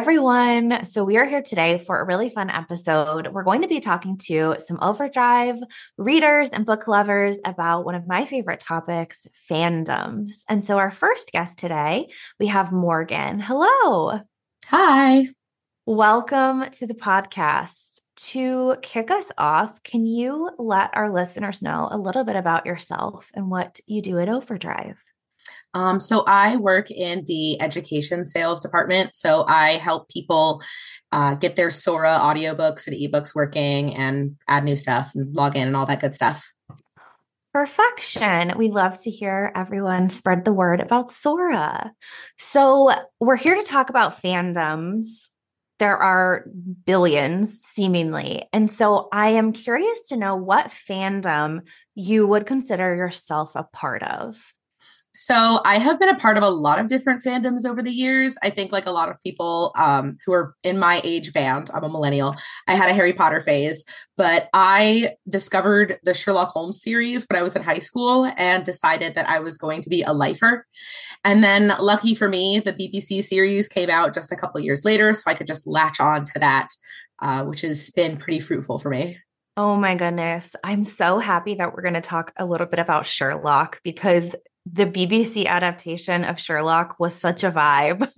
Everyone. So, we are here today for a really fun episode. We're going to be talking to some Overdrive readers and book lovers about one of my favorite topics fandoms. And so, our first guest today, we have Morgan. Hello. Hi. Welcome to the podcast. To kick us off, can you let our listeners know a little bit about yourself and what you do at Overdrive? Um, so I work in the education sales department. So I help people uh, get their Sora audiobooks and ebooks working and add new stuff and log in and all that good stuff. Perfection. We love to hear everyone spread the word about Sora. So we're here to talk about fandoms. There are billions seemingly. And so I am curious to know what fandom you would consider yourself a part of. So I have been a part of a lot of different fandoms over the years. I think like a lot of people um, who are in my age band, I'm a millennial. I had a Harry Potter phase, but I discovered the Sherlock Holmes series when I was in high school and decided that I was going to be a lifer. And then lucky for me, the BBC series came out just a couple years later, so I could just latch on to that, uh, which has been pretty fruitful for me. Oh my goodness. I'm so happy that we're going to talk a little bit about Sherlock because the BBC adaptation of Sherlock was such a vibe.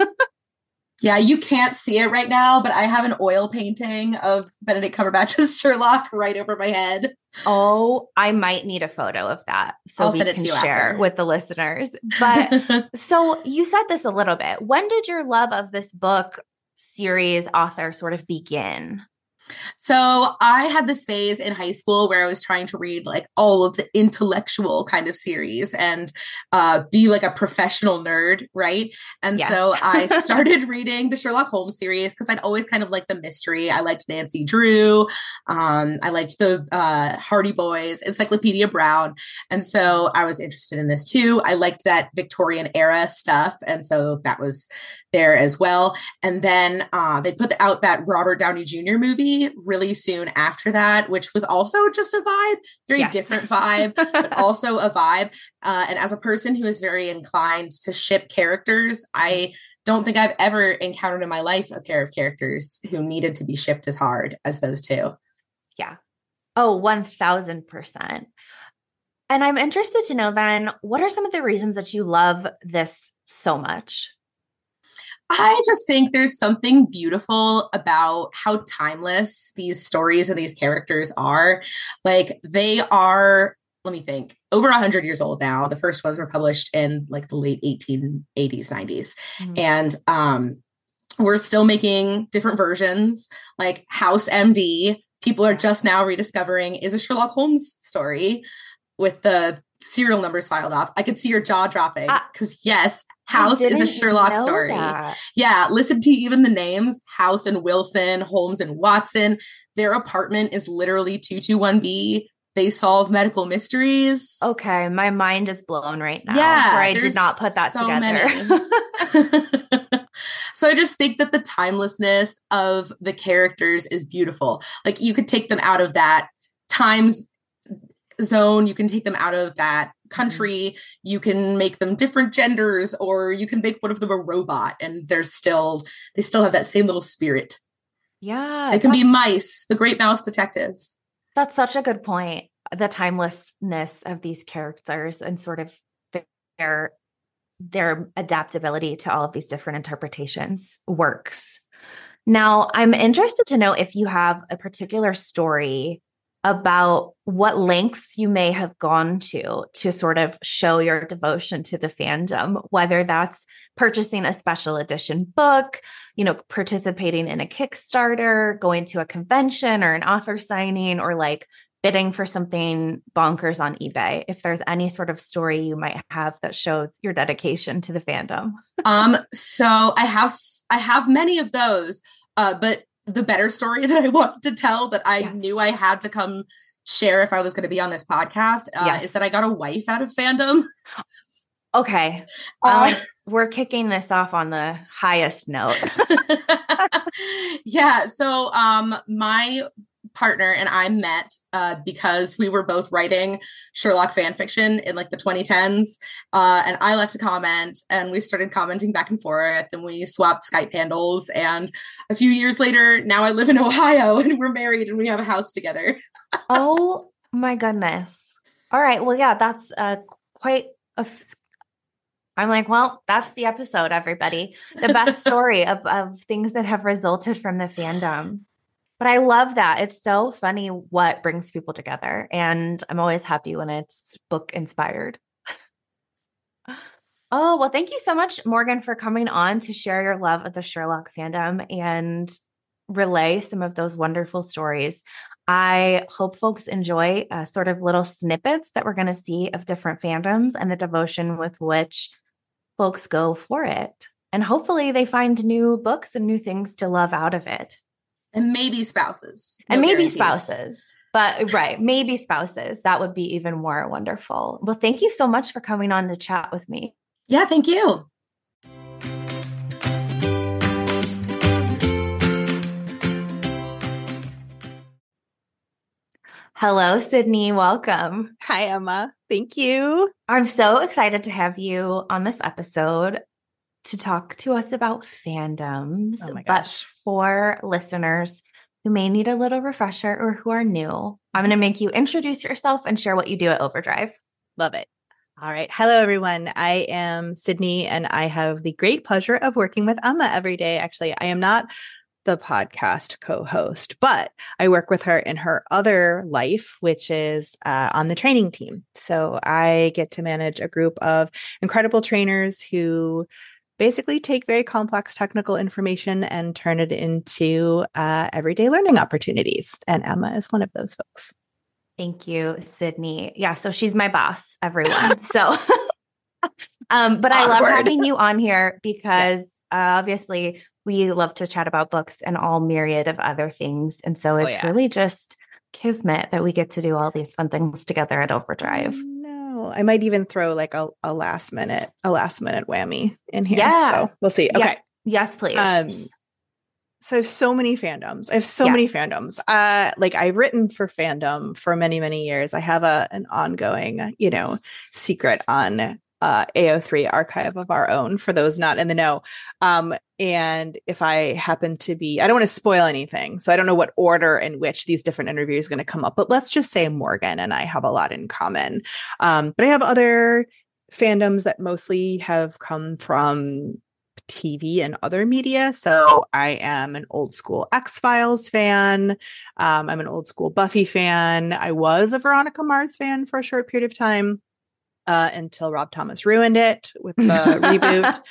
yeah, you can't see it right now, but I have an oil painting of Benedict Cumberbatch's Sherlock right over my head. Oh, I might need a photo of that so I'll we send it can to you share after. with the listeners. But so you said this a little bit. When did your love of this book series author sort of begin? So I had this phase in high school where I was trying to read like all of the intellectual kind of series and uh, be like a professional nerd, right? And Yes. so I started reading the Sherlock Holmes series because I'd always kind of liked the mystery. I liked Nancy Drew. Um, I liked the uh, Hardy Boys, Encyclopedia Brown. And so I was interested in this too. I liked that Victorian era stuff. And so that was there as well. And then uh, they put out that Robert Downey Jr. movie really soon after that, which was also just a vibe, very Yes. different vibe, but also a vibe. Uh, and as a person who is very inclined to ship characters, I don't think I've ever encountered in my life a pair of characters who needed to be shipped as hard as those two. Yeah. Oh, 1000%. And I'm interested to know then, what are some of the reasons that you love this so much? I just think there's something beautiful about how timeless these stories and these characters are. Like they are, let me think, over 100 years old now. The first ones were published in like the late 1880s, 90s. Mhm. And um we're still making different versions like House MD. People are just now rediscovering is a Sherlock Holmes story with the serial numbers filed off. I could see your jaw dropping uh, because yes, House is a Sherlock story. that. Yeah, listen to even the names House and Wilson, Holmes and Watson. Their apartment is literally 221B. They solve medical mysteries. Okay, my mind is blown right now. Yeah, where I did not put that so together. so I just think that the timelessness of the characters is beautiful. Like you could take them out of that times zone, you can take them out of that country, mm-hmm. you can make them different genders, or you can make one of them a robot, and they're still they still have that same little spirit. yeah, They can be mice, the great mouse detective. That's such a good point. The timelessness of these characters and sort of their their adaptability to all of these different interpretations works. Now, I'm interested to know if you have a particular story about what lengths you may have gone to to sort of show your devotion to the fandom, whether that's purchasing a special edition book, you know, participating in a Kickstarter, going to a convention or an author signing, or like bidding for something bonkers on eBay. If there's any sort of story you might have that shows your dedication to the fandom. um, so I have I have many of those, uh, but the better story that I want to tell that I yes. knew I had to come share if I was going to be on this podcast uh, yes. is that I got a wife out of fandom. Okay. Uh, we're kicking this off on the highest note. yeah. So, um, my partner and I met uh, because we were both writing Sherlock fan fiction in like the 2010s. Uh, and I left a comment and we started commenting back and forth and we swapped Skype handles. And a few years later, now I live in Ohio and we're married and we have a house together. oh my goodness. All right. Well, yeah, that's uh, quite a. F- I'm like, well, that's the episode, everybody. The best story of, of things that have resulted from the fandom. But I love that. It's so funny what brings people together. And I'm always happy when it's book inspired. oh, well, thank you so much, Morgan, for coming on to share your love of the Sherlock fandom and relay some of those wonderful stories. I hope folks enjoy uh, sort of little snippets that we're going to see of different fandoms and the devotion with which folks go for it. And hopefully they find new books and new things to love out of it and maybe spouses no and maybe guarantees. spouses but right maybe spouses that would be even more wonderful well thank you so much for coming on to chat with me yeah thank you Hello, Sydney. Welcome. Hi, Emma. Thank you. I'm so excited to have you on this episode to talk to us about fandoms. Oh but for listeners who may need a little refresher or who are new, I'm going to make you introduce yourself and share what you do at Overdrive. Love it. All right. Hello, everyone. I am Sydney, and I have the great pleasure of working with Emma every day. Actually, I am not the podcast co host, but I work with her in her other life, which is uh, on the training team. So I get to manage a group of incredible trainers who basically take very complex technical information and turn it into uh, everyday learning opportunities. And Emma is one of those folks. Thank you, Sydney. Yeah, so she's my boss, everyone. so, um, but I love having you on here because yeah. uh, obviously we love to chat about books and all myriad of other things. And so oh, it's oh, yeah. really just kismet that we get to do all these fun things together at Overdrive. I might even throw like a, a last minute, a last minute whammy in here. Yeah. So we'll see. Okay. Yeah. Yes, please. Um, so I have so many fandoms. I have so yeah. many fandoms. Uh, like I've written for fandom for many, many years. I have a an ongoing, you know, secret on uh, AO3 archive of our own for those not in the know. Um, and if I happen to be, I don't want to spoil anything. So I don't know what order in which these different interviews are going to come up, but let's just say Morgan and I have a lot in common. Um, but I have other fandoms that mostly have come from TV and other media. So I am an old school X Files fan. Um, I'm an old school Buffy fan. I was a Veronica Mars fan for a short period of time uh, until Rob Thomas ruined it with the reboot.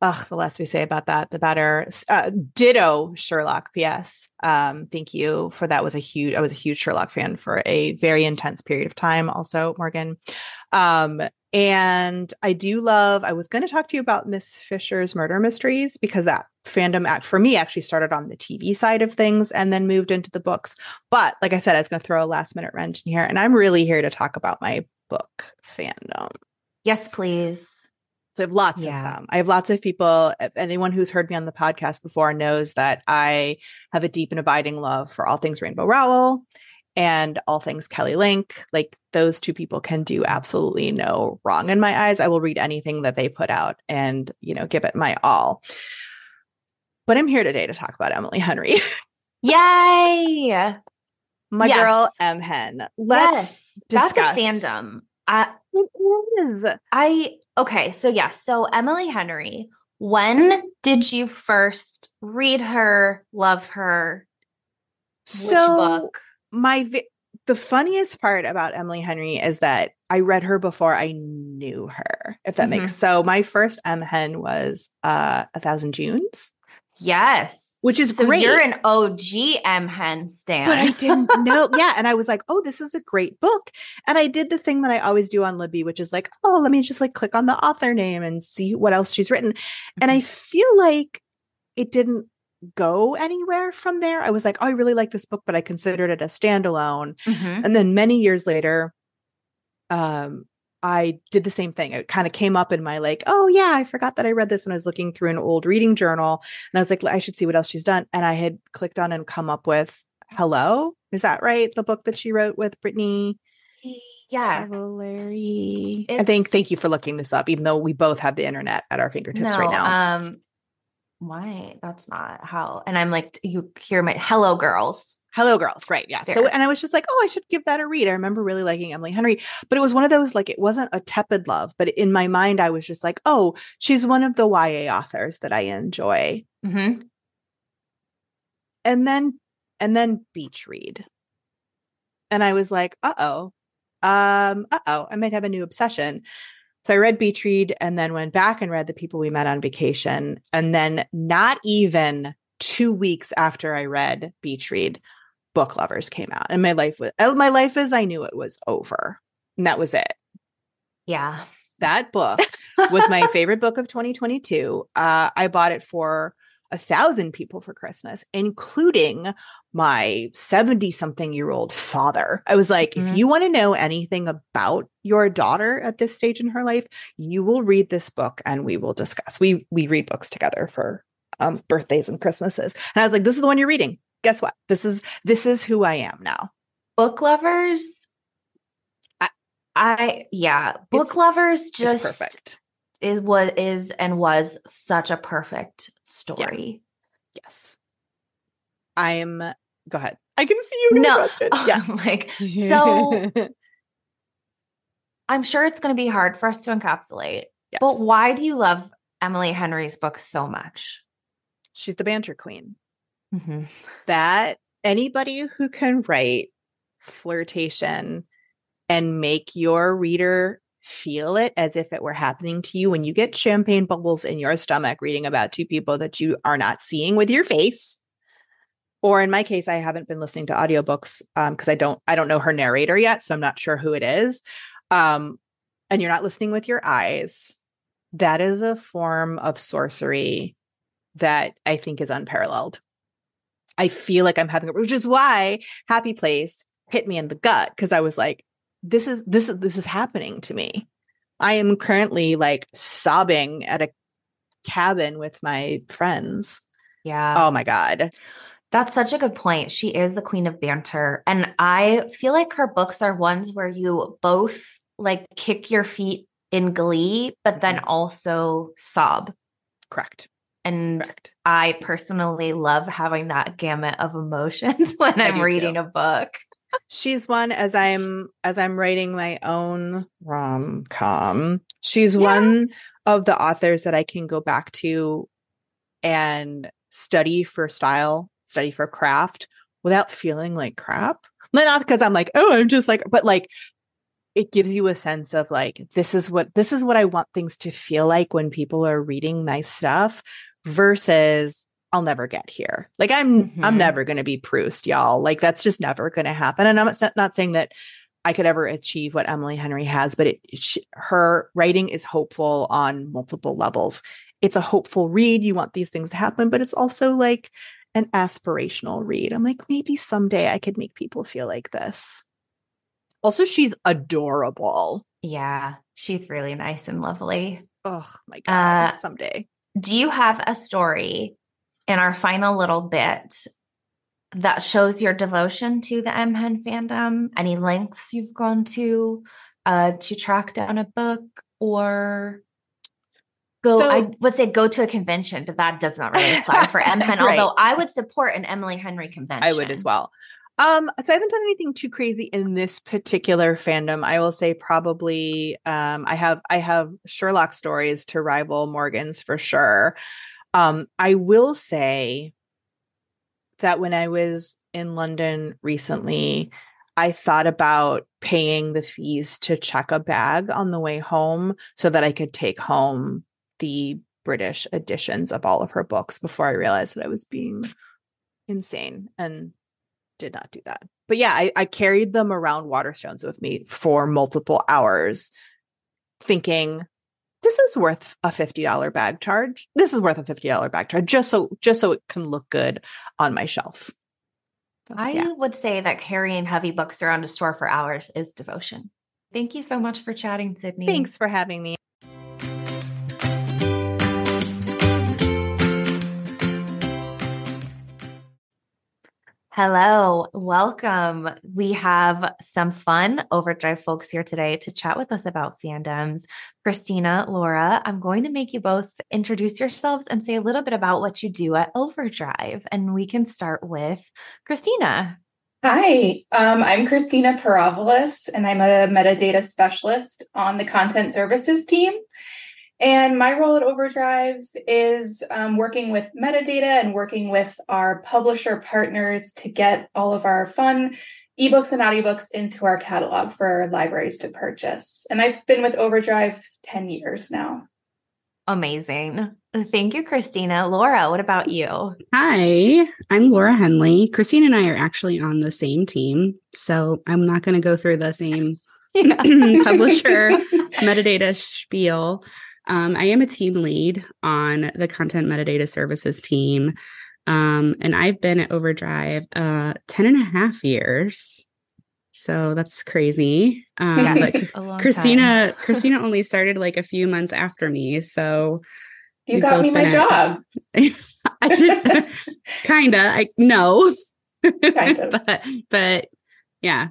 Ugh, the less we say about that, the better. Uh, ditto Sherlock. P.S. Um, thank you for that. Was a huge. I was a huge Sherlock fan for a very intense period of time. Also, Morgan. Um, and I do love. I was going to talk to you about Miss Fisher's murder mysteries because that fandom act for me actually started on the TV side of things and then moved into the books. But like I said, I was going to throw a last minute wrench in here, and I'm really here to talk about my book fandom. Yes, please. So I have lots yeah. of them. I have lots of people. Anyone who's heard me on the podcast before knows that I have a deep and abiding love for all things Rainbow Rowell and all things Kelly Link. Like those two people can do absolutely no wrong in my eyes. I will read anything that they put out and, you know, give it my all. But I'm here today to talk about Emily Henry. Yay! My yes. girl M Hen. Let's yes. discuss. That's a fandom. I, it is. I okay. So yes. So Emily Henry. When did you first read her? Love her? so book? My vi- the funniest part about Emily Henry is that I read her before I knew her, if that Mhm. makes so. My first M Hen was uh A Thousand Junes, Yes. which is so great. you're an OG M Hen stan. but I didn't know. Yeah. And I was like, oh, this is a great book. And I did the thing that I always do on Libby, which is like, oh, let me just like click on the author name and see what else she's written. And I feel like it didn't go anywhere from there. I was like, oh, I really like this book, but I considered it a standalone. Mhm. And then many years later, um, I did the same thing. It kind of came up in my like, oh yeah, I forgot that I read this when I was looking through an old reading journal. And I was like, I should see what else she's done. And I had clicked on and come up with Hello. Is that right? The book that she wrote with Brittany Yeah. Cavallari. I think thank you for looking this up, even though we both have the internet at our fingertips right now. Um, why? That's not how. And I'm like, you hear my hello, girls. Hello, girls. Right. Yeah. So, and I was just like, oh, I should give that a read. I remember really liking Emily Henry, but it was one of those, like, it wasn't a tepid love, but in my mind, I was just like, oh, she's one of the YA authors that I enjoy. Mm-hmm. And then, and then Beach Read. And I was like, uh oh, um, uh oh, I might have a new obsession. So I read Beach Read and then went back and read The People We Met on Vacation. And then, not even two weeks after I read Beach Read, Book Lovers came out. And my life was, uh, my life as I knew it was over. And that was it. Yeah. That book was my favorite book of 2022. Uh, I bought it for a thousand people for Christmas, including my 70 something year old father. I was like, Mhm. if you want to know anything about your daughter at this stage in her life, you will read this book and we will discuss. We we read books together for um, birthdays and Christmases. And I was like, this is the one you're reading. Guess what? This is this is who I am now. Book lovers. I, I yeah. Book It's- lovers just perfect. It was is and was such a perfect story. Yes. I'm go ahead. I can see you. No, question. Yeah. like so. I'm sure it's going to be hard for us to encapsulate. Yes. But why do you love Emily Henry's book so much? She's the banter queen. Mm-hmm. That anybody who can write flirtation and make your reader feel it as if it were happening to you when you get champagne bubbles in your stomach reading about two people that you are not seeing with your face or in my case i haven't been listening to audiobooks um because i don't i don't know her narrator yet so i'm not sure who it is. Um and you're not listening with your eyes. That is a form of sorcery that i think is unparalleled. I feel like i'm having a which is why happy place hit me in the gut because i was like this is this is this is happening to me. I am currently like sobbing at a cabin with my friends. Yeah. oh my god That's such a good point. She is the queen of banter. And I feel like her books are ones where you both like kick your feet in glee, but then Mm-hmm. also sob. correct And correct I personally love having that gamut of emotions when I I'm reading too. a book. she's one as i'm as i'm writing my own rom-com she's Yeah. one of the authors that i can go back to and study for style study for craft without feeling like crap not because i'm like oh i'm just like but like it gives you a sense of like this is what this is what i want things to feel like when people are reading my stuff versus I'll never get here. Like I'm I'm Mhm. never going to be Proust, y'all. Like that's just never going to happen. And I'm not, not saying that I could ever achieve what Emily Henry has, but it she, her writing is hopeful on multiple levels. It's a hopeful read. You want these things to happen, but it's also like an aspirational read. I'm like maybe someday I could make people feel like this. Also, she's adorable. Yeah, she's really nice and lovely. Oh my god, Uh, someday. Do you have a story in our final little bit that shows your devotion to the M Hen fandom? Any lengths you've gone to uh, to track down a book or go? So- I would say go to a convention, but that does not really apply for M Right. Although I would support an Emily Henry convention. I would as well. Um, so I haven't done anything too crazy in this particular fandom. I will say probably um I have I have Sherlock stories to rival Morgan's for sure. Um, I will say that when I was in London recently, I thought about paying the fees to check a bag on the way home so that I could take home the British editions of all of her books before I realized that I was being insane and did not do that. But yeah, I, I carried them around Waterstones with me for multiple hours, thinking this is worth a $50 bag charge. This is worth a $50 bag charge just so just so it can look good on my shelf. So, I yeah. would say that carrying heavy books around a store for hours is devotion. Thank you so much for chatting, Sydney. Thanks for having me. Hello, welcome. We have some fun Overdrive folks here today to chat with us about fandoms. Christina, Laura, I'm going to make you both introduce yourselves and say a little bit about what you do at Overdrive. And we can start with Christina. Hi, um, I'm Christina Paravolis, and I'm a metadata specialist on the content services team. And my role at Overdrive is um, working with metadata and working with our publisher partners to get all of our fun ebooks and audiobooks into our catalog for libraries to purchase. And I've been with Overdrive 10 years now. Amazing. Thank you, Christina. Laura, what about you? Hi, I'm Laura Henley. Christina and I are actually on the same team. So I'm not going to go through the same publisher metadata spiel. Um, I am a team lead on the content metadata services team. Um, and I've been at Overdrive uh, 10 and a half years. So that's crazy. Um, Yes, long Christina. Christina only started like a few months after me. So You got me my at- job. I did kinda. I no. Kind of. but but yeah.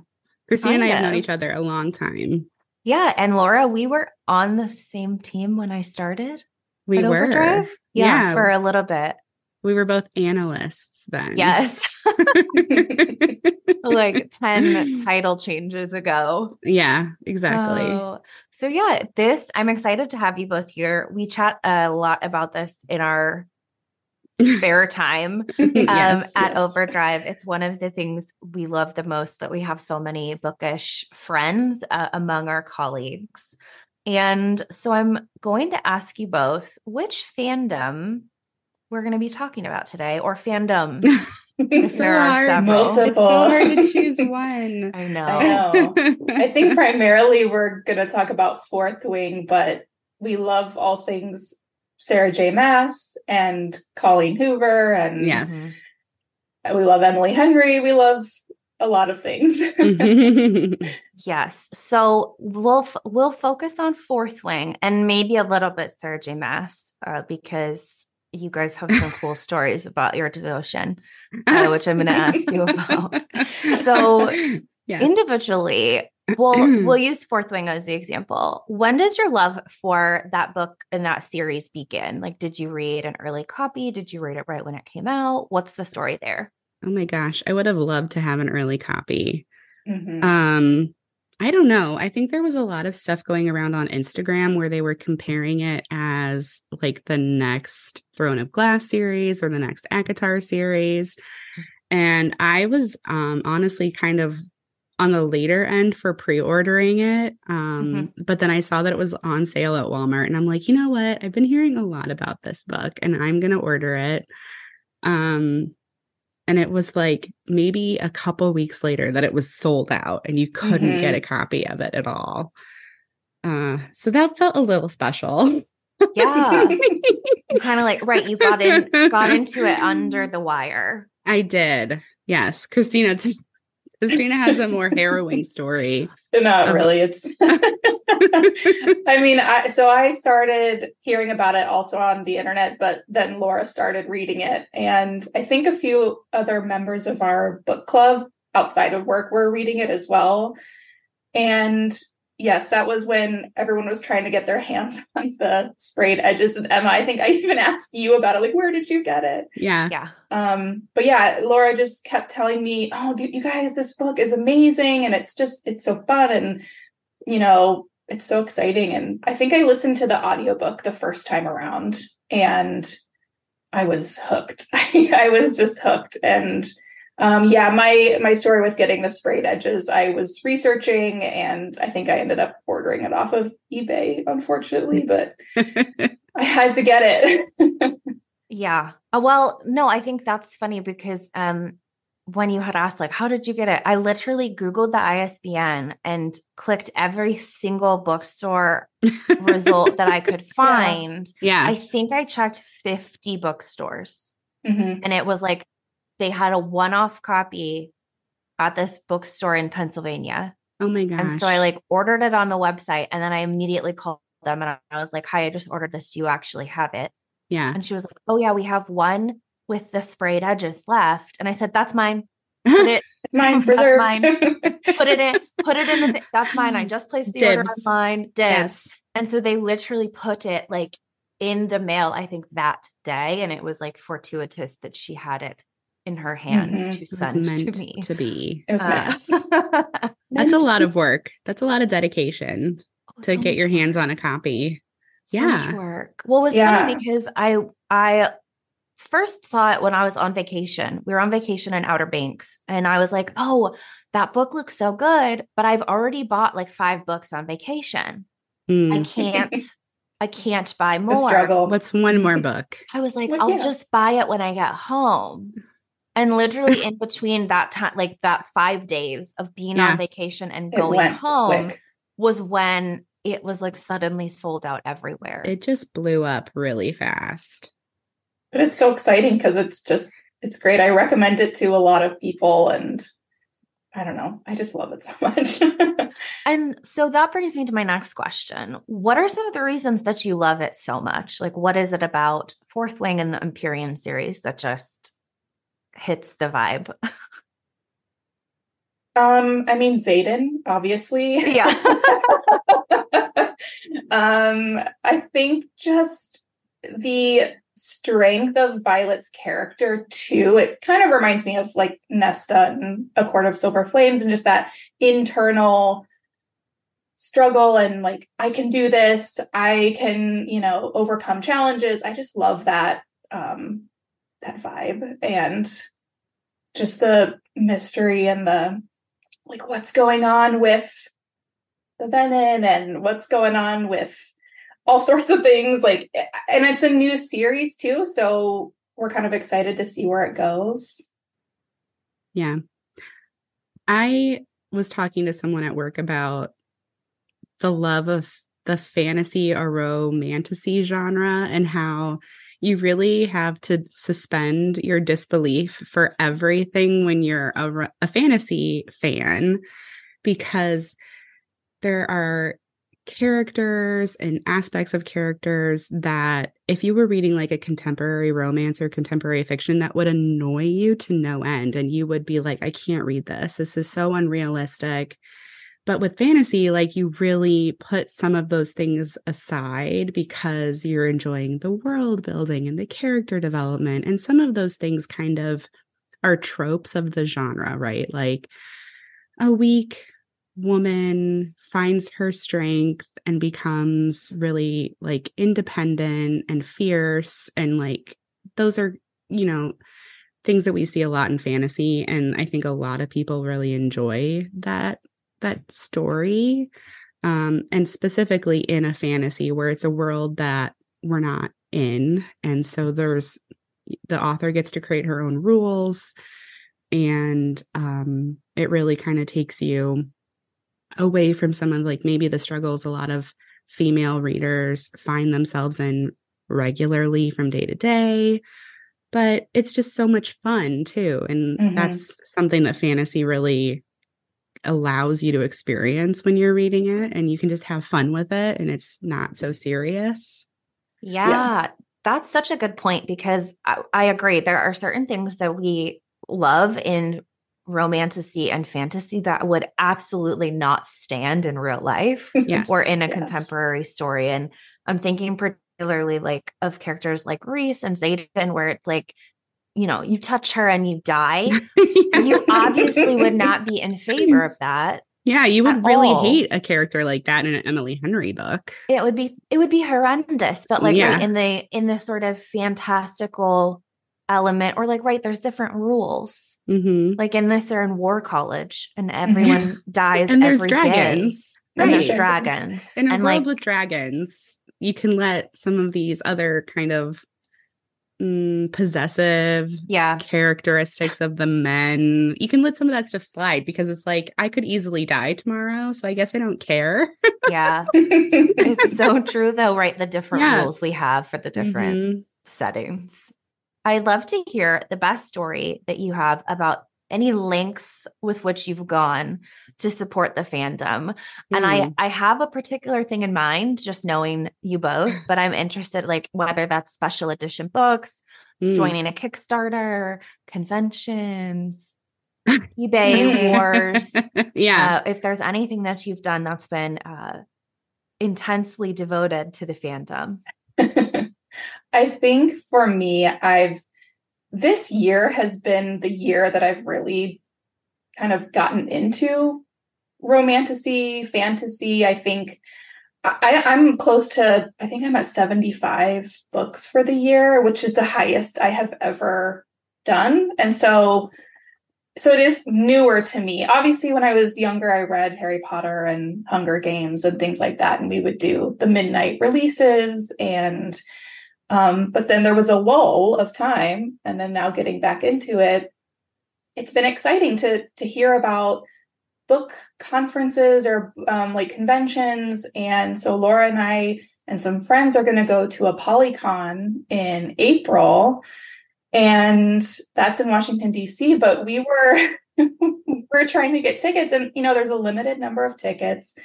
Christina and I have known each other a long time. Yeah. And Laura, we were on the same team when I started We were. Overdrive. Yeah, Yeah. for a little bit. We were both analysts then. Yes. like 10 title changes ago. yeah, exactly. Oh, so yeah, this I'm excited to have you both here. We chat a lot about this in our spare time um, Yes, at yes. Overdrive. It's one of the things we love the most that we have so many bookish friends uh, among our colleagues. And so I'm going to ask you both which fandom we're going to be talking about today or fandom. It's there are several. It's so hard to choose one. I know. I know. I think primarily we're going to talk about Fourth Wing, but we love all things Sarah J. Maas and Colleen Hoover, and yes. we love Emily Henry. We love a lot of things. Yes. So we'll f- we'll focus on Fourth Wing and maybe a little bit Sarah J. Maas uh, because you guys have some cool stories about your devotion, uh, which I'm going to ask you about. So yes. individually, we'll we'll use Fourth Wing as the example. When did your love for that book and that series begin? Like, did you read an early copy? Did you read it right when it came out? What's the story there? Oh my gosh, I would have loved to have an early copy. Mhm. Um, I don't know. I think there was a lot of stuff going around on Instagram where they were comparing it as like the next Throne of Glass series or the next ACOTAR series. And I was um honestly kind of on the later end for pre-ordering it. Um, but then I saw that it was on sale at Walmart and I'm like, you know what? I've been hearing a lot about this book and I'm gonna order it. Um and it was like maybe a couple weeks later that it was sold out and you couldn't Mhm. get a copy of it at all. Uh, so that felt a little special. Yeah. You kind of like right, you got in got into it under the wire. I did. Yes. Christina t- Christina has a more harrowing story. Not Um, really. It's. I mean, I so I started hearing about it also on the internet, but then Laura started reading it, and I think a few other members of our book club outside of work were reading it as well. And yes, that was when everyone was trying to get their hands on the sprayed edges. And Emma, I think I even asked you about it, like, where did you get it? Yeah. Yeah. um but yeah laura just kept telling me oh you you guys this book is amazing and it's just it's so fun and you know it's so exciting and i think i listened to the audiobook the first time around and i was hooked i was just hooked and Um, yeah, my my story with getting the sprayed edges, I was researching, and I think I ended up ordering it off of eBay, unfortunately, but I had to get it. yeah. Uh, well, no, I think that's funny because um, when you had asked, like, how did you get it? I literally Googled the ISBN and clicked every single bookstore result that I could find. Yeah. I think I checked 50 bookstores Mhm. and it was like they had a one off copy at this bookstore in Pennsylvania. oh my gosh. And so I like ordered it on the website and then I immediately called them and I was like, Hi, I just ordered this. Do you actually have it? yeah. And she was like, Oh, yeah, we have one with the sprayed edges left. And I said, That's mine. Put it, It's mine, That's preserved. mine. put it in, put it in the, th- that's mine. I just placed the order Dibs. online. Dibs. Yes. And so they literally put it like in the mail, I think that day. And it was like fortuitous that she had it in her hands Mhm. to send to me. to be. It was Uh, meant. That's a lot of work. That's a lot of dedication Oh, to so get your hands work. on a copy. So much Yeah. work. Well, it was Yeah. funny because I I first saw it when I was on vacation. We were on vacation in Outer Banks, and I was like, "Oh, that book looks so good," but I've already bought like five books on vacation. I Mm. can't. I can't buy The more. struggle. What's one more book? I was like, Well, I'll yeah. just buy it when I get home. And literally in between that time, like that five days of being Yeah. on vacation and going home quick. was when it was like suddenly sold out everywhere. It just blew up really fast. But it's so exciting because it's just it's great. I recommend it to a lot of people and I don't know. I just love it so much. And so that brings me to my next question. What are some of the reasons that you love it so much? Like, what is it about Fourth Wing and the Empyrean series that just hits the vibe? um, I mean Xaden, obviously. Yeah. um, I think just the strength of Violet's character too. It kind of reminds me of like Nesta and A Court of Silver Flames and just that internal struggle and like I can do this. I can, you know, overcome challenges. I just love that um that vibe and just the mystery and the like what's going on with the venom and what's going on with all sorts of things like and it's a new series too so we're kind of excited to see where it goes Yeah. I was talking to someone at work about the love of the fantasy or romantasy genre and how you really have to suspend your disbelief for everything when you're a, a fantasy fan because there are characters and aspects of characters that if you were reading like a contemporary romance or contemporary fiction that would annoy you to no end and you would be like I can't read this. This is so unrealistic but with fantasy like you really put some of those things aside because you're enjoying the world building and the character development and some of those things kind of are tropes of the genre right? Like a weak woman finds her strength and becomes really like independent and fierce and like those are you know things that we see a lot in fantasy and i think a lot of people really enjoy that that story um and specifically in a fantasy where it's a world that we're not in and so there's the author gets to create her own rules and um it really kind of takes you away from some of like maybe the struggles a lot of female readers find themselves in regularly from day to day but it's just so much fun too and Mhm. that's something that fantasy really allows you to experience when you're reading it and you can just have fun with it and it's not so serious Yeah, yeah. that's such a good point because I, I agree. There are certain things that we love in romantasy and fantasy that would absolutely not stand in real life yes or in a Yes. contemporary story. And I'm thinking particularly like of characters like Rhys and Xaden, where it's like, you know, you touch her and you die. you obviously would not be in favor of that. yeah you would really all. hate a character like that in an emily henry book it would be it would be horrendous but like Yeah. right, in the in the sort of fantastical element or like right there's different rules hmm like in this they're in war college and everyone dies And there's every day. dragons. and there's dragons In a and world like with dragons, you can let some of these other kind of mm, possessive yeah characteristics of the men. You can let some of that stuff slide because it's like I could easily die tomorrow, so I guess I don't care. yeah it's so true though right the different Yeah. rules we have for the different Mhm. settings i'd love to hear the best story that you have about any links with which you've gone to support the fandom and i Mm. i have a particular thing in mind just knowing you both but i'm interested like whether that's special edition books Mm. joining a kickstarter conventions ebay Mm. wars yeah. uh, if there's anything that you've done that's been uh, intensely devoted to the fandom. I think for me, I've this year has been the year that I've really kind of gotten into romantasy, fantasy. I think I, I'm close to, I think I'm at 75 books for the year, which is the highest I have ever done. And so so it is newer to me. Obviously, when I was younger, I read Harry Potter and Hunger Games and things like that, and we would do the midnight releases. And um, but then there was a lull of time, and then now getting back into it, it's been exciting to to hear about book conferences or um, like conventions. And so Laura and I and some friends are going to go to ApollyCon in April and that's in Washington D.C. But we were we we're trying to get tickets, and you know, there's a limited number of tickets.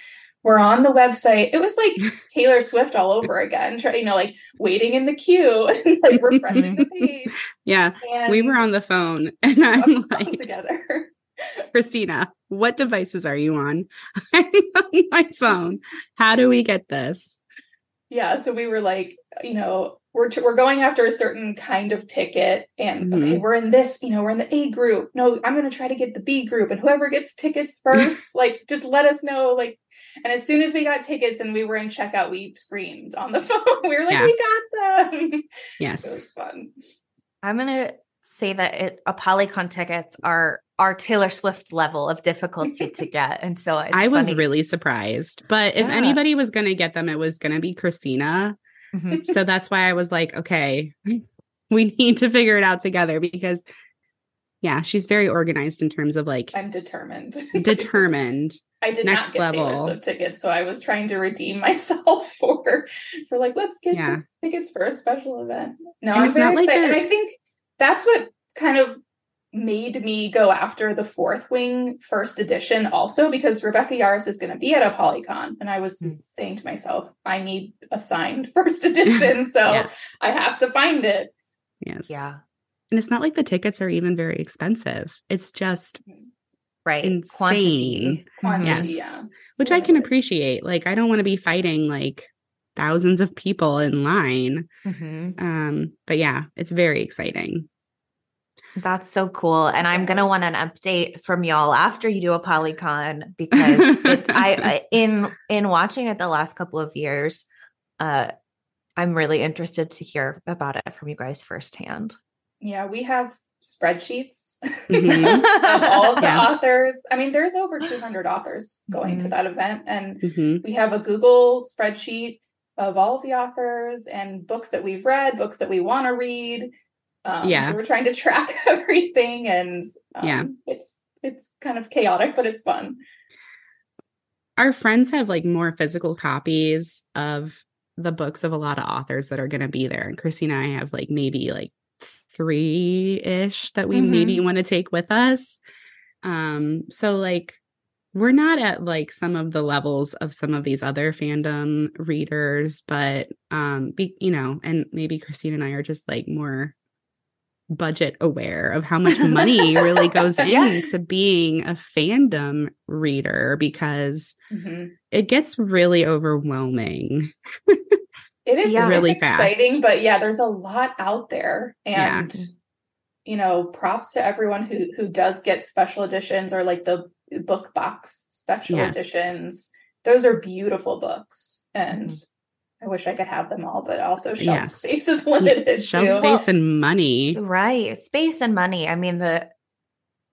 We're on the website. It was like Taylor Swift all over again. Try, you know, like waiting in the queue and like refreshing the page. Yeah. And We were on the phone and I'm like, together. Christina, what devices are you on? I'm on my phone. How do we get this? Yeah, so we were like, you know, we're t- we're going after a certain kind of ticket, and okay, Mhm. we're in this, you know, we're in the A group. No, I'm going to try to get the B group, and whoever gets tickets first, like, just let us know. Like, and as soon as we got tickets and we were in checkout, we screamed on the phone. we were like, Yeah. we got them. it Yes. was fun. I'm gonna say that it, ApollyCon tickets are our Taylor Swift level of difficulty to get, and so it's I was funny. really surprised. But if Yeah. anybody was going to get them, it was going to be Christina. Mhm. So that's why I was like, okay, we need to figure it out together because, yeah, she's very organized in terms of like I'm determined. determined. I did next not get Taylor. Swift tickets, so I was trying to redeem myself for for like let's get Yeah. some tickets for a special event. No, And I'm very not like excited, and I think that's what kind of made me go after the Fourth Wing first edition, also because Rebecca Yarros is going to be at ApollyCon, and I was Hmm. saying to myself, I need a signed first edition, so yes. I have to find it. Yes. yeah, And it's not like the tickets are even very expensive. It's just, right. Insane. Quantity, Quantity, Yes. yeah. which So I can appreciate. Like, I don't want to be fighting like thousands of people in line. Mhm. Um, but yeah, it's very exciting. That's so cool, and I'm gonna want an update from y'all after you do ApollyCon because it, I, I in in watching it the last couple of years, uh, I'm really interested to hear about it from you guys firsthand. Yeah, we have spreadsheets Mhm. of all of the Yeah. authors. I mean, there's over 200 authors going to Mhm. that event, and hmm we have a Google spreadsheet of all of the authors and books that we've read, books that we want to read. Um, Yeah. so we're trying to track everything, and um, Yeah. it's it's kind of chaotic, but it's fun. Our friends have like more physical copies of the books of a lot of authors that are going to be there. And Christina and I have like maybe like three ish that we Mhm. maybe want to take with us. Um, so like we're not at like some of the levels of some of these other fandom readers, but um, be, you know, and maybe Christine and I are just like more budget aware of how much money really goes Yeah. into being a fandom reader because Mhm. it gets really overwhelming. It is Yeah. Really it's exciting, fast. but yeah, there's a lot out there, Yeah. and you know, props to everyone who who does get special editions or like the book box special Yes. editions. Those are beautiful books, and mm-hmm. I wish I could have them all, but also shelf Yes. space is limited. Shelf too. space and money. Right. Space and money. I mean, the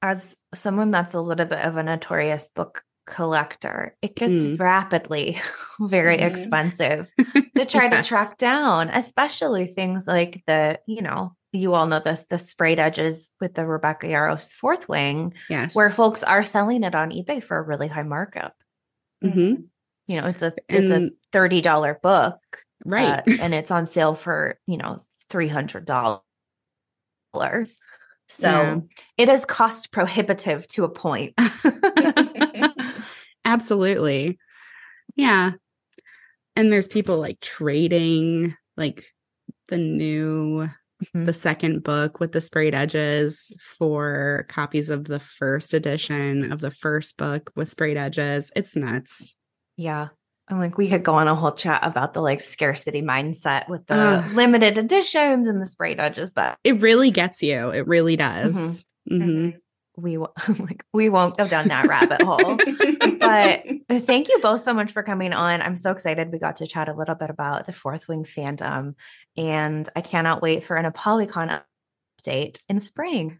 as someone that's a little bit of a notorious book collector, it gets Mm. rapidly very Mhm. expensive to try to track down, especially things like the, you know, you all know this, the sprayed edges with the Rebecca Yarros fourth wing, Yes. where folks are selling it on eBay for a really high markup. hmm You know, it's a it's And- a thirty dollar book, Right. uh, and it's on sale for you know three hundred dollars. So Yeah. it is cost prohibitive to a point. Absolutely. Yeah. And there's people like trading like the new Mhm. the second book with the sprayed edges for copies of the first edition of the first book with sprayed edges. It's nuts. yeah. I'm like, we could go on a whole chat about the like scarcity mindset with the Ugh. limited editions and the sprayed edges, but It really gets you. It really does. Mm-hmm. Mhm. We wo- like we won't go down that rabbit hole. but thank you both so much for coming on. I'm so excited we got to chat a little bit about the Fourth Wing fandom, and I cannot wait for an ApollyCon update in spring.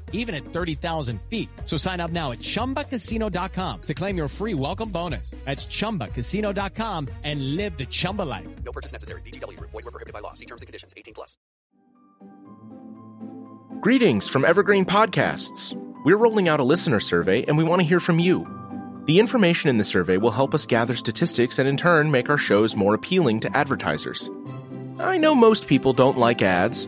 even at 30,000 feet. So sign up now at ChumbaCasino.com to claim your free welcome bonus. That's ChumbaCasino.com and live the Chumba life. No purchase necessary. VGW Group. Void were prohibited by law. See terms and conditions. 18 plus. Greetings from Evergreen Podcasts. We're rolling out a listener survey and we want to hear from you. The information in the survey will help us gather statistics and in turn make our shows more appealing to advertisers. I know most people don't like ads,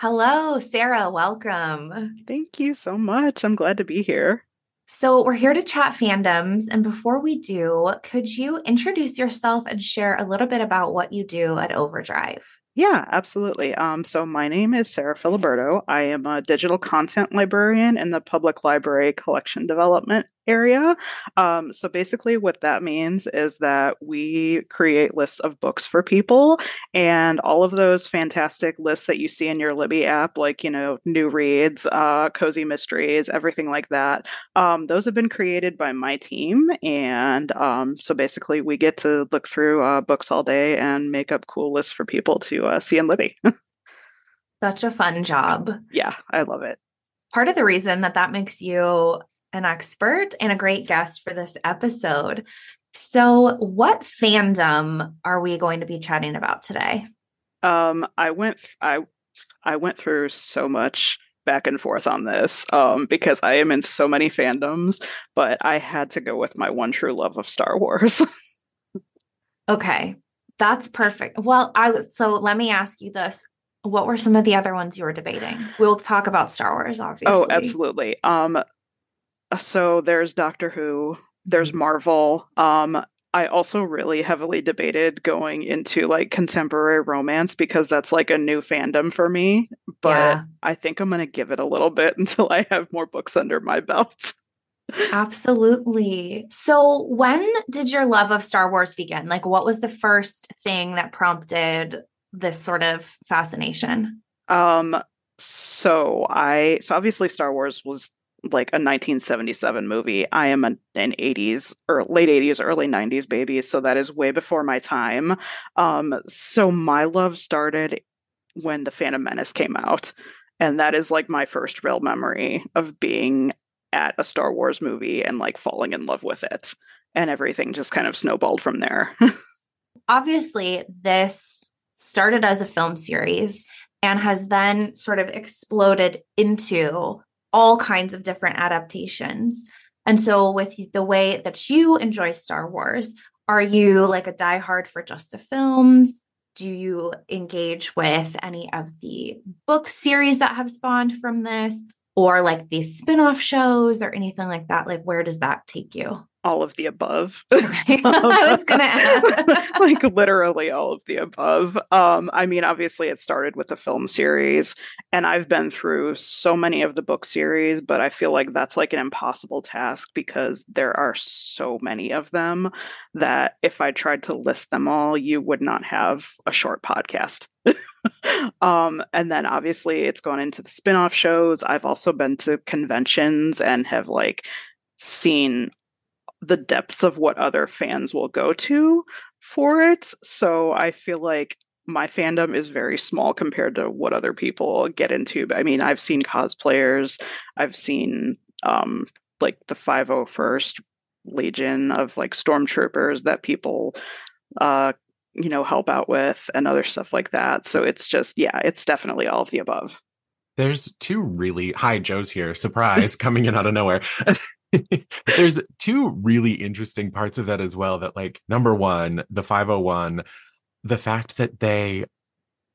Hello, Sarah. Welcome. Thank you so much. I'm glad to be here. So, we're here to chat fandoms. And before we do, could you introduce yourself and share a little bit about what you do at Overdrive? Yeah, absolutely. Um, so my name is Sarah Filiberto. I am a digital content librarian in the public library collection development area. Um, so basically, what that means is that we create lists of books for people, and all of those fantastic lists that you see in your Libby app, like you know, new reads, uh, cozy mysteries, everything like that. Um, those have been created by my team, and um, so basically, we get to look through uh, books all day and make up cool lists for people to uh, see in Libby. Such a fun job. yeah, I love it. Part of the reason that that makes you an expert and a great guest for this episode. So, what fandom are we going to be chatting about today? Um, I went, I, I went through so much back and forth on this um, because I am in so many fandoms, but I had to go with my one true love of Star Wars. Okay, that's perfect. Well, I was so let me ask you this. What were some of the other ones you were debating? We'll talk about Star Wars, obviously. oh, absolutely. Um, so there's Doctor Who, there's Marvel. Um, I also really heavily debated going into like contemporary romance because that's like a new fandom for me. But Yeah. I think I'm going to give it a little bit until I have more books under my belt. Absolutely. So, when did your love of Star Wars begin? Like, what was the first thing that prompted this sort of fascination? Um, so I so obviously Star Wars was like a 1977 movie. I am an, an 80s or late 80s, early 90s baby, so that is way before my time. Um, so my love started when The Phantom Menace came out, and that is like my first real memory of being at a Star Wars movie and like falling in love with it, and everything just kind of snowballed from there. Obviously, this started as a film series and has then sort of exploded into all kinds of different adaptations. And so, with the way that you enjoy Star Wars, are you like a diehard for just the films? Do you engage with any of the book series that have spawned from this? Or like these spin off shows or anything like that? Like, where does that take you? All of the above. Okay. I was gonna ask. like literally all of the above. Um, I mean, obviously it started with the film series, and I've been through so many of the book series, but I feel like that's like an impossible task because there are so many of them that if I tried to list them all, you would not have a short podcast. um, and then obviously it's gone into the spin-off shows. I've also been to conventions and have like seen the depths of what other fans will go to for it. So I feel like my fandom is very small compared to what other people get into. I mean, I've seen cosplayers, I've seen um like the 501st Legion of like stormtroopers that people uh you know help out with and other stuff like that. So it's just yeah, it's definitely all of the above. There's two really hi Joe's here. Surprise coming in out of nowhere. There's two really interesting parts of that as well. That, like, number one, the 501, the fact that they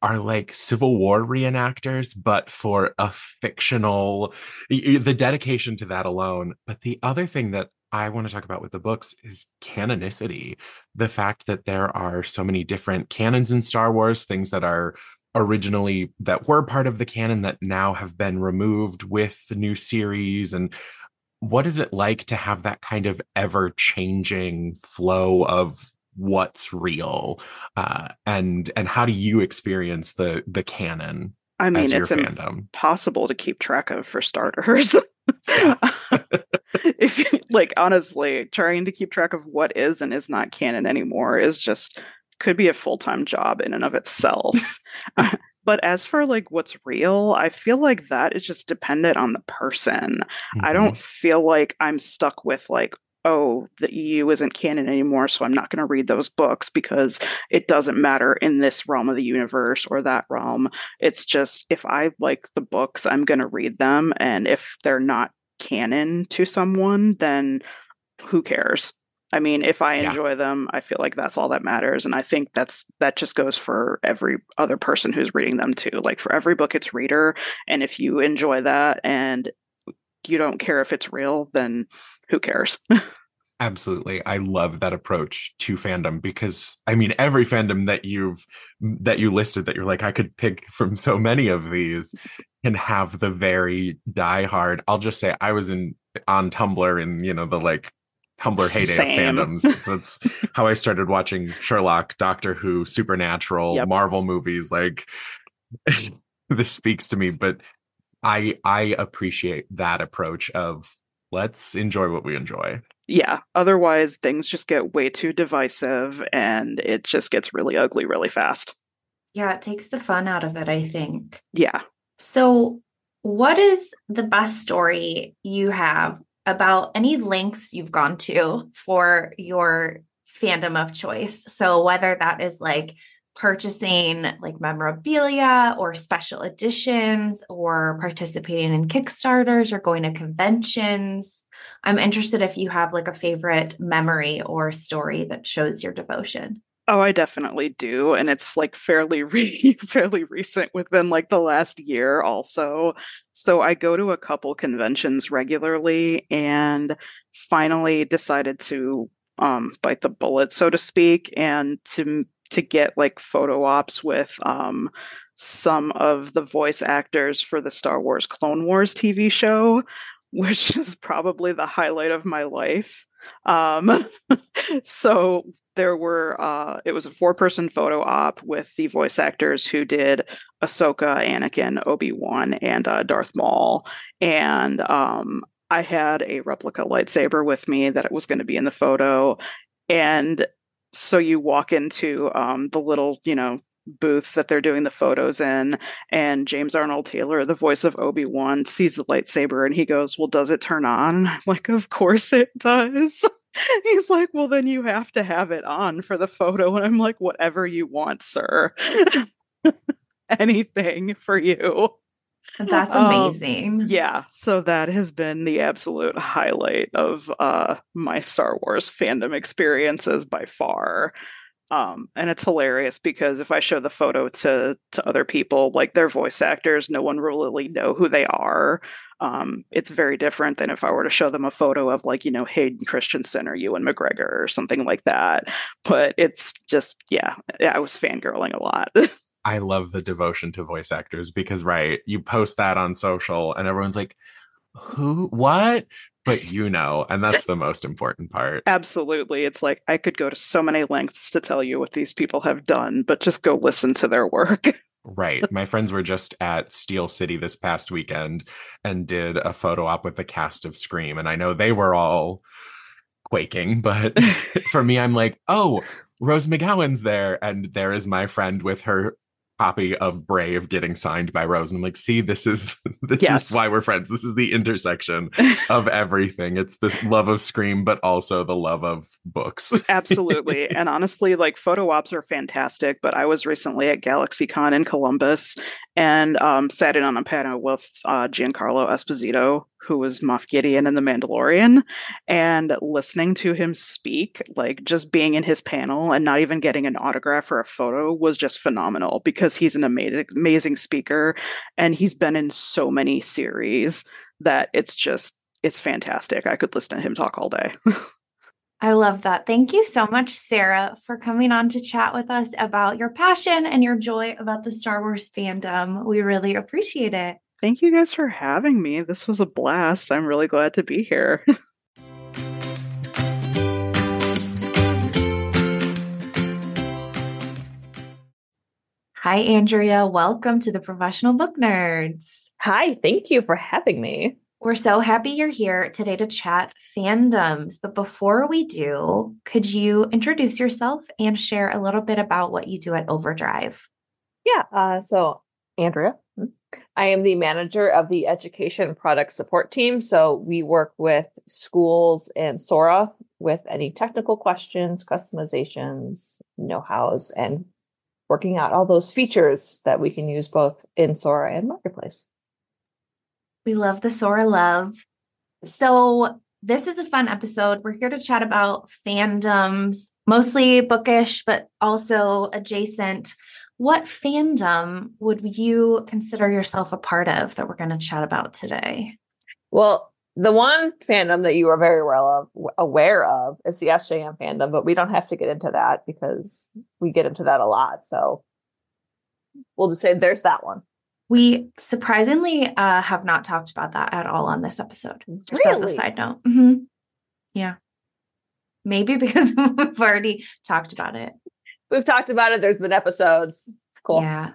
are like Civil War reenactors, but for a fictional, the dedication to that alone. But the other thing that I want to talk about with the books is canonicity. The fact that there are so many different canons in Star Wars, things that are originally that were part of the canon that now have been removed with the new series and what is it like to have that kind of ever changing flow of what's real uh, and and how do you experience the the canon i mean it's fandom? impossible to keep track of for starters. If you, like honestly trying to keep track of what is and is not canon anymore is just could be a full-time job in and of itself but as for like what's real, I feel like that is just dependent on the person. Mm-hmm. I don't feel like I'm stuck with like, oh, the EU isn't canon anymore, so I'm not going to read those books because it doesn't matter in this realm of the universe or that realm. It's just if I like the books, I'm going to read them. And if they're not canon to someone, then who cares? I mean, if I enjoy yeah. them, I feel like that's all that matters. And I think that's that just goes for every other person who's reading them too. Like for every book, it's reader. And if you enjoy that and you don't care if it's real, then who cares? Absolutely. I love that approach to fandom because I mean every fandom that you've that you listed that you're like I could pick from so many of these and have the very die hard. I'll just say I was in on Tumblr in, you know, the like Tumblr heyday Same. of fandoms. That's how I started watching Sherlock, Doctor Who, Supernatural, yep. Marvel movies. Like this speaks to me, but I I appreciate that approach of let's enjoy what we enjoy. Yeah. Otherwise, things just get way too divisive, and it just gets really ugly really fast. Yeah, it takes the fun out of it. I think. Yeah. So, what is the best story you have about any lengths you've gone to for your fandom of choice. So whether that is like purchasing like memorabilia or special editions or participating in Kickstarters or going to conventions. I'm interested if you have like a favorite memory or story that shows your devotion. Oh, I definitely do, and it's like fairly re- fairly recent within like the last year also. So I go to a couple conventions regularly and finally decided to um bite the bullet so to speak and to to get like photo ops with um some of the voice actors for the Star Wars Clone Wars TV show, which is probably the highlight of my life. Um, so there were uh, it was a four person photo op with the voice actors who did Ahsoka, Anakin, Obi Wan, and uh, Darth Maul, and um, I had a replica lightsaber with me that it was going to be in the photo, and so you walk into um, the little you know booth that they're doing the photos in and James Arnold Taylor the voice of Obi-Wan sees the lightsaber and he goes well does it turn on? I'm like of course it does He's like, well, then you have to have it on for the photo. And I'm like, whatever you want, sir. Anything for you. That's Um, amazing. yeah. So that has been the absolute highlight of uh, my Star Wars fandom experiences by far. Um, and it's hilarious because if I show the photo to to other people, like they're voice actors, no one will really know who they are. Um, it's very different than if I were to show them a photo of like, you know, Hayden Christensen or Ewan McGregor or something like that. But it's just, yeah I was fangirling a lot. I love the devotion to voice actors because, right, you post that on social and everyone's like, who, what? But you know, and that's the most important part. Absolutely. It's like I could go to so many lengths to tell you what these people have done, but just go listen to their work. Right. My friends were just at Steel City this past weekend and did a photo op with the cast of Scream. And I know they were all quaking, but for me, I'm like, oh, Rose McGowan's there. And there is my friend with her copy of Brave getting signed by Rose. And I'm like, see, this is this Yes. is why we're friends. This is the intersection of everything. It's this love of Scream, but also the love of books. Absolutely. and honestly, like photo ops are fantastic. But I was recently at GalaxyCon in Columbus and um, sat in on a panel with uh, Giancarlo Esposito, who was Moff Gideon in The Mandalorian, and listening to him speak, like just being in his panel and not even getting an autograph or a photo was just phenomenal because he's an amazing, amazing speaker and he's been in so many series that it's just, it's fantastic. I could listen to him talk all day. I love that. Thank you so much, Sarah, for coming on to chat with us about your passion and your joy about the Star Wars fandom. We really appreciate it. Thank you guys for having me. This was a blast. I'm really glad to be here. Hi, Andrea. Welcome to the Professional Book Nerds. Hi, thank you for having me. We're so happy you're here today to chat fandoms. But before we do, could you introduce yourself and share a little bit about what you do at Overdrive? Yeah, uh, so Andrea, hmm, I am the manager of the education product support team. So we work with schools and Sora with any technical questions, customizations, know hows, and working out all those features that we can use both in Sora and Marketplace. We love the Sora love. So, this is a fun episode. We're here to chat about fandoms, mostly bookish, but also adjacent. What fandom would you consider yourself a part of that we're going to chat about today? Well, the one fandom that you are very well of, aware of is the SJM fandom, but we don't have to get into that because we get into that a lot. So we'll just say there's that one. We surprisingly uh, have not talked about that at all on this episode. Just as a side note. Mhm. Yeah. Maybe because we've already talked about it. We've talked about it. There's been episodes. It's cool. Yeah.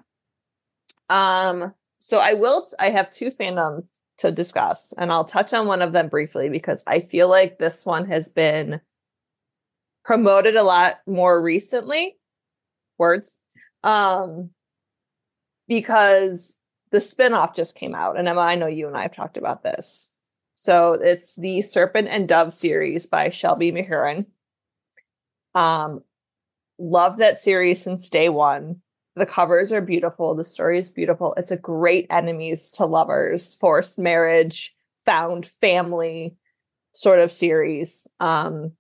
Um, so I will I have two fandoms to discuss, and I'll touch on one of them briefly because I feel like this one has been promoted a lot more recently. Words. Um because the spin-off just came out, and Emma, I know you and I have talked about this. So it's the Serpent and Dove series by Shelby Mahurin. Um, loved that series since day one. The covers are beautiful. The story is beautiful. It's a great enemies to lovers, forced marriage, found family sort of series. Um,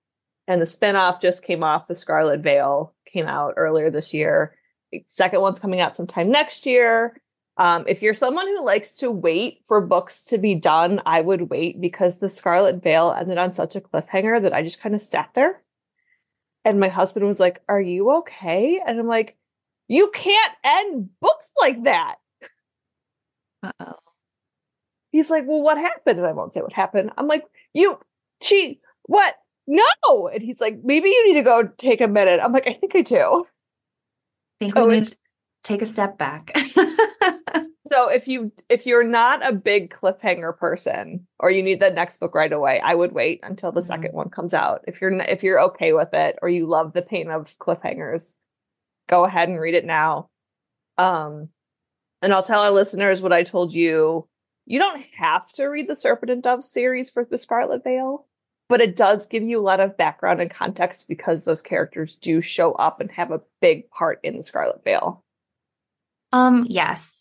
and the spinoff just came off. The Scarlet Veil came out earlier this year. Second one's coming out sometime next year. Um, if you're someone who likes to wait for books to be done, I would wait because the Scarlet Veil ended on such a cliffhanger that I just kind of sat there. And my husband was like, Are you okay? And I'm like, You can't end books like that. Uh oh. He's like, Well, what happened? And I won't say what happened. I'm like, You, she, what? No. And he's like, Maybe you need to go take a minute. I'm like, I think I do. I think So we need to take a step back. So if you if you're not a big cliffhanger person or you need the next book right away, I would wait until the second one comes out. If you're if you're okay with it or you love the pain of cliffhangers, go ahead and read it now. Um and I'll tell our listeners what I told you. You don't have to read the Serpent and Dove series for the Scarlet Veil. but it does give you a lot of background and context because those characters do show up and have a big part in the Scarlet Veil. Um, yes.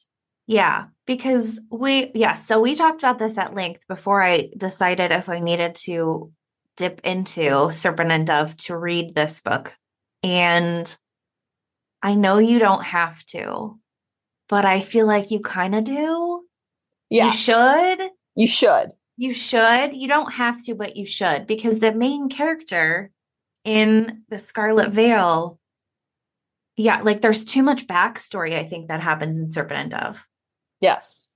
Yeah, because we yeah, so we talked about this at length before I decided if I needed to dip into Serpent and Dove to read this book. And I know you don't have to, but I feel like you kind of do. Yes. You should. You should. You should. You don't have to, but you should because the main character in the Scarlet Veil, yeah, like there's too much backstory, I think, that happens in Serpent and Dove. Yes.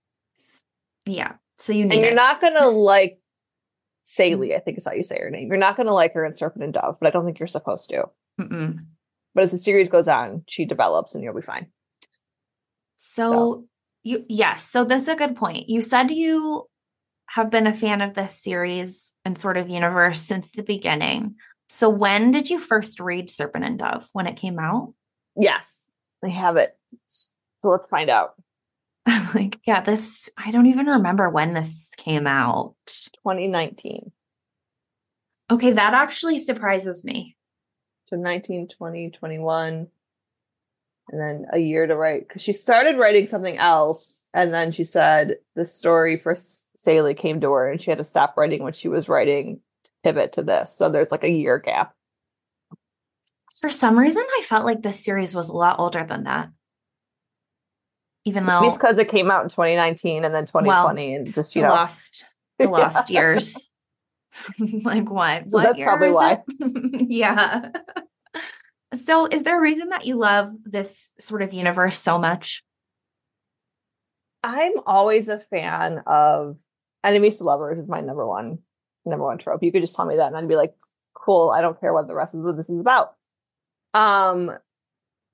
Yeah. So you need And you're it. not gonna like Célie, mm-hmm. I think is how you say her name. You're not gonna like her in Serpent and Dove, but I don't think you're supposed to. Mm-mm. But as the series goes on, she develops and you'll be fine. So you yes, so this is a good point. You said you have been a fan of this series and sort of universe since the beginning. So when did you first read Serpent and Dove? When it came out? Yes, I have it. So let's find out. I'm like, yeah, this I don't even remember when this came out. 2019. Okay, that actually surprises me. So 19, 20, 21. And then a year to write. Because she started writing something else. And then she said the story for Célie came to her and she had to stop writing what she was writing to pivot to this. So there's like a year gap. For some reason, I felt like this series was a lot older than that. Even though Just because it came out in 2019 and then 2020 and just, you know. lost the lost years. like what? So what that's year probably why. yeah. So is there a reason that you love this sort of universe so much? I'm always a fan of enemies to lovers is my number one number one trope. You could just tell me that and I'd be like, cool, I don't care what the rest of this is about. Um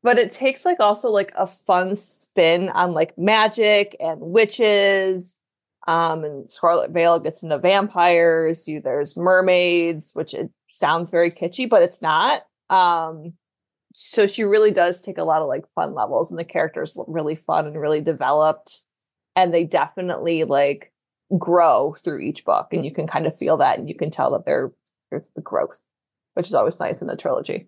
but it takes like also like a fun spin on like magic and witches. Um and Scarlet Veil gets into vampires, you there's mermaids, which it sounds very kitschy, but it's not. Um so she really does take a lot of like fun levels and the characters look really fun and really developed and they definitely like grow through each book and you can kind of feel that and you can tell that they're there's the growth which is always nice in the trilogy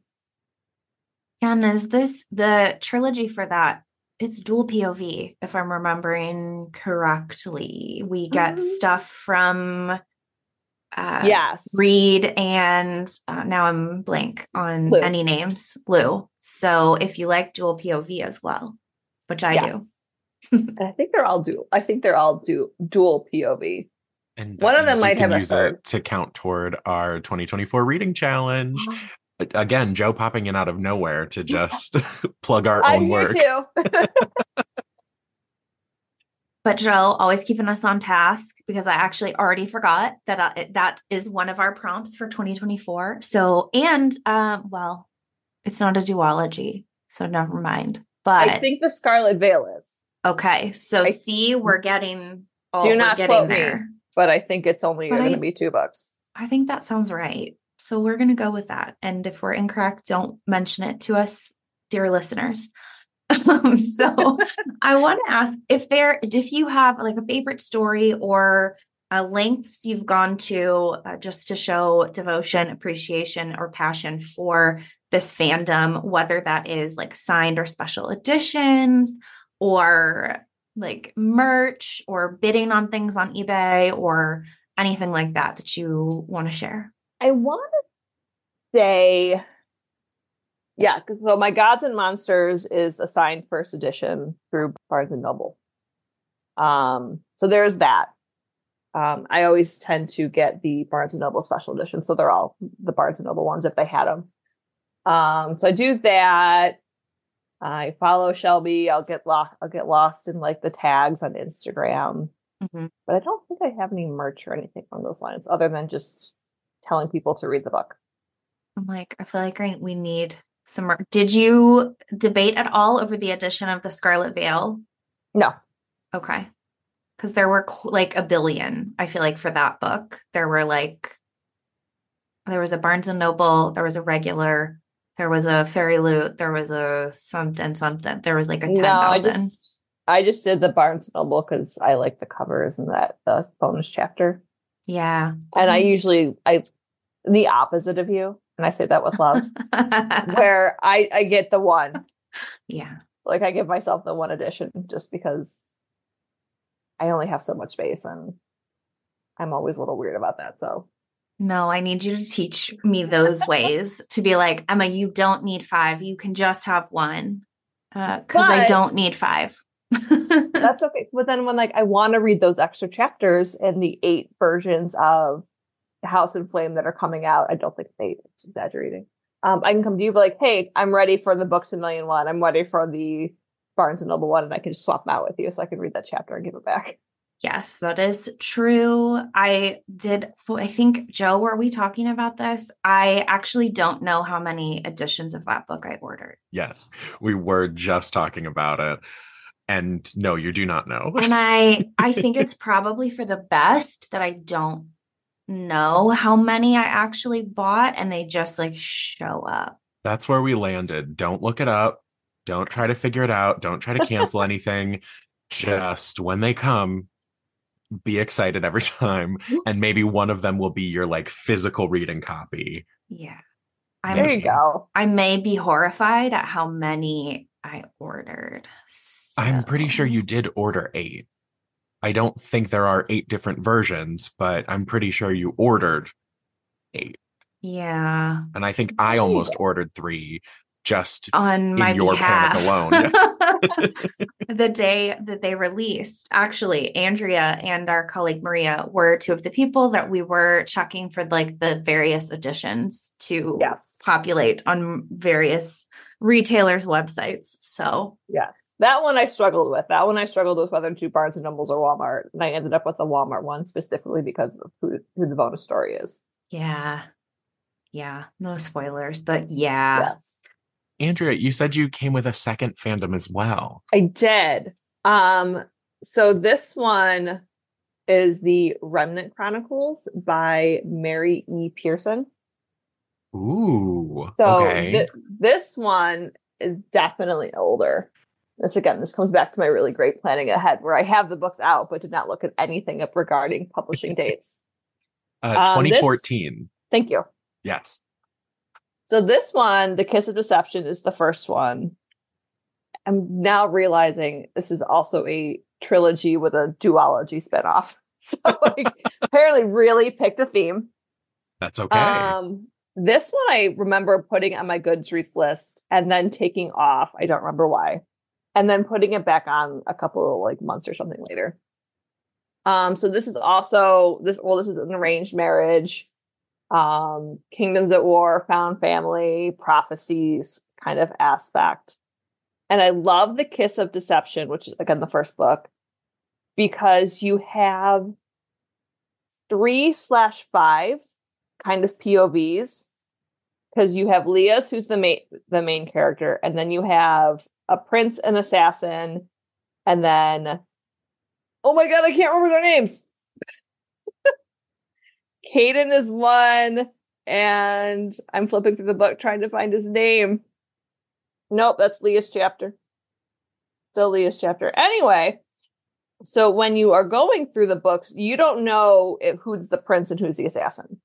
and is this the trilogy for that? It's dual POV, if I'm remembering correctly. We get Mhm. stuff from uh yes Reid and uh, now I'm blank on Lou. any names, Lou. So if you like dual POV as well, which I do. Yes. And i think they're all dual i think they're all du- dual pov And One of them might can have a use third. it to count toward our 2024 reading challenge. Again, Joe popping in out of nowhere to just plug our own i'm own work. too But Joe always keeping us on task because I actually already forgot that uh, that is one of our prompts for 2024. So and um well, it's not a duology, so never mind. But i think the scarlet veil is okay, so I- see, we're getting oh, do not getting quote there. me but i think it's only going to be two books I think that sounds right. So we're going to go with that. And if we're incorrect, don't mention it to us, dear listeners. Um, so I want to ask if there, if you have like a favorite story or uh, lengths you've gone to uh, just to show devotion, appreciation, or passion for this fandom, whether that is like signed or special editions or like merch or bidding on things on eBay or anything like that that you want to share? I want to say, yeah. So my Gods and Monsters is assigned first edition through Barnes and Noble. Um, so there's that. Um, I always tend to get the Barnes and Noble special edition, so they're all the Barnes and Noble ones if they had them. Um, so I do that. I follow Shelby. I'll get lost. I'll get lost in like the tags on Instagram but I don't think I have any merch or anything on those lines other than just telling people to read the book. I'm like, I feel like we need some more. Did you debate at all over the addition of the Scarlet Veil? No. Okay. Because there were qu- like a billion, I feel like, for that book. There were like, there was a Barnes and Noble, there was a regular, there was a Fairy Loot, there was a something, something. There was like a No, I 10,000. just I just did the Barnes and Noble because I like the covers and that the bonus chapter. Yeah. And I Mhm. usually I the opposite of you, and I say that with love, where I I get the one. Yeah. Like I give myself the one edition just because I only have so much space and I'm always a little weird about that. So No, I need you to teach me those ways to be like, Emma, you don't need five. You can just have one. Uh, because I don't need five. that's okay. But then when like I want to read those extra chapters and the eight versions of House and Flame that are coming out, I don't think they it's exaggerating. Um, I can come to you be like, hey, I'm ready for the books a million one. I'm ready for the Barnes and Noble one, and I can just swap them out with you so I can read that chapter and give it back. Yes, that is true. I did, I think, Joe, were we talking about this? I actually don't know how many editions of that book I ordered. Yes, we were just talking about it. And no, you do not know. And I I think it's probably for the best that I don't know how many I actually bought and they just like show up. That's where we landed. Don't look it up. Don't try to figure it out. Don't try to cancel anything. Just when they come, be excited every time. And maybe one of them will be your like physical reading copy. Yeah. I'm, There you go. I may be horrified at how many I ordered. I'm pretty sure you did order eight. I don't think there are eight different versions, but I'm pretty sure you ordered eight. Yeah. And I think I almost ordered three just On in my your behalf. panic alone. The day that they released, actually, Andrea and our colleague Maria were two of the people that we were checking for like the various editions to yes. populate on various retailers' websites. So Yes. That one I struggled with. That one I struggled with whether to do Barnes and Nobles or Walmart. And I ended up with the Walmart one specifically because of who, who the bonus story is. yeah. Yeah. No spoilers, but yeah. Yes. Andrea, you said you came with a second fandom as well. I did. Um, so this one is the Remnant Chronicles by Mary E. Pearson. Ooh. So okay. thi- this one is definitely older. This again, this comes back to my really great planning ahead, where I have the books out but did not look at anything up regarding publishing dates. uh, um, this- 2014. Thank you. Yes. So this one, The Kiss of Deception, is the first one. I'm now realizing this is also a trilogy with a duology spinoff. So like, apparently really picked a theme. That's okay. Um, this one I remember putting on my Goodreads list and then taking off. I don't remember why. And then putting it back on a couple of like months or something later. Um, so this is also this well, this is an arranged marriage, um, kingdoms at war, found family, prophecies kind of aspect. And I love the kiss of deception, which is again the first book, because you have three slash five kind of POVs. Because you have Lia's, who's the main the main character, and then you have a prince and assassin, and then oh my god, I can't remember their names. Kaden is one, and I'm flipping through the book trying to find his name. Nope, that's Lia's chapter. Still Lia's chapter. Anyway, so when you are going through the books, you don't know if, who's the prince and who's the assassin.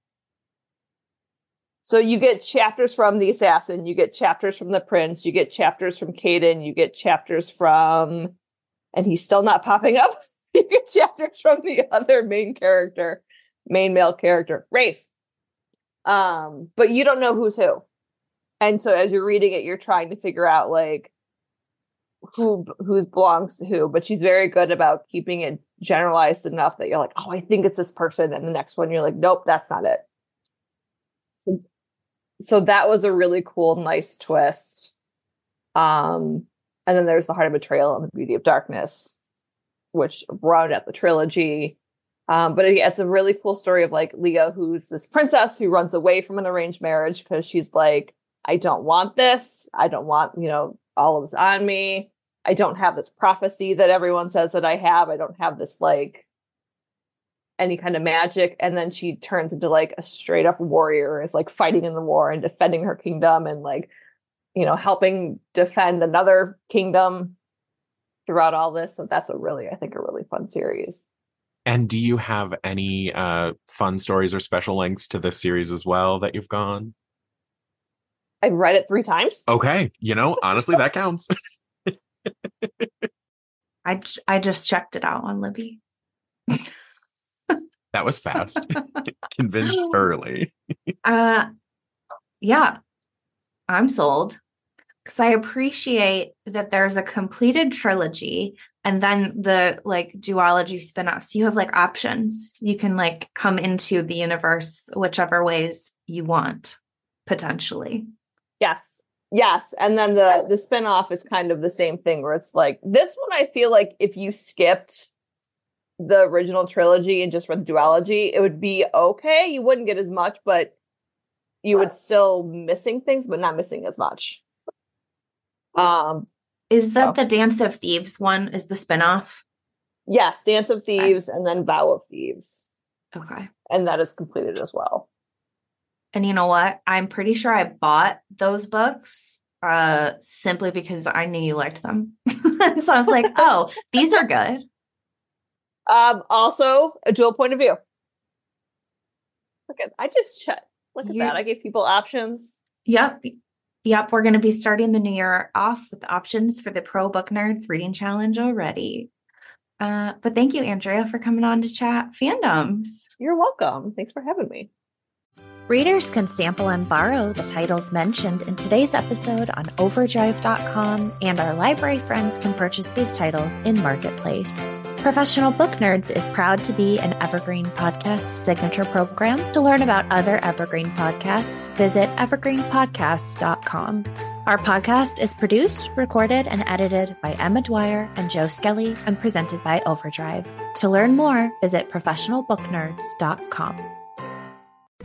So you get chapters from the assassin, you get chapters from the prince, you get chapters from Kaden, you get chapters from, and he's still not popping up. you get chapters from the other main character, main male character, Rafe. Um, but you don't know who's who. And so as you're reading it, you're trying to figure out like who who belongs to who. But she's very good about keeping it generalized enough that you're like, oh, I think it's this person. And the next one, you're like, nope, that's not it. So that was a really cool, nice twist. Um, and then there's the Heart of Betrayal and the Beauty of Darkness, which round out the trilogy. Um, but it, it's a really cool story of like Lia, who's this princess who runs away from an arranged marriage because she's like, I don't want this. I don't want, you know, all of this on me. I don't have this prophecy that everyone says that I have. I don't have this like any kind of magic. And then she turns into like a straight up warrior, is like fighting in the war and defending her kingdom and like, you know, helping defend another kingdom throughout all this. So that's a really, I think, a really fun series. And do you have any uh, fun stories or special links to this series as well that you've gone? I've read it three times. Okay, you know, honestly, that counts. I I just checked it out on Libby. that was fast. Convinced early. uh yeah. I'm sold because I appreciate that there's a completed trilogy and then the like duology spin-offs. You have like options. You can like come into the universe whichever ways you want, potentially. Yes. Yes. And then the the spin-off is kind of the same thing where it's like this one I feel like if you skipped the original trilogy and just read the duology, it would be okay. You wouldn't get as much, but you would still missing things, but not missing as much. Um is that the Dance of Thieves one? Is the spinoff? Yes, Dance of Thieves okay. and then Vow of Thieves. Okay. And that is completed as well. And you know what? I'm pretty sure I bought those books uh simply because I knew you liked them. so I was like, oh, these are good. Um, also a dual point of view. Look at I just checked. Look at you, that. I gave people options. Yep. Yep. We're gonna be starting the new year off with options for the Pro Book Nerds reading challenge already. Uh, but thank you, Andrea, for coming on to chat fandoms. You're welcome. Thanks for having me. Readers can sample and borrow the titles mentioned in today's episode on overdrive.com, and our library friends can purchase these titles in Marketplace. Professional Book Nerds is proud to be an Evergreen Podcast signature program. To learn about other Evergreen podcasts, visit evergreenpodcasts.com. Our podcast is produced, recorded, and edited by Emma Dwyer and Joe Skelly and presented by Overdrive. To learn more, visit professionalbooknerds.com.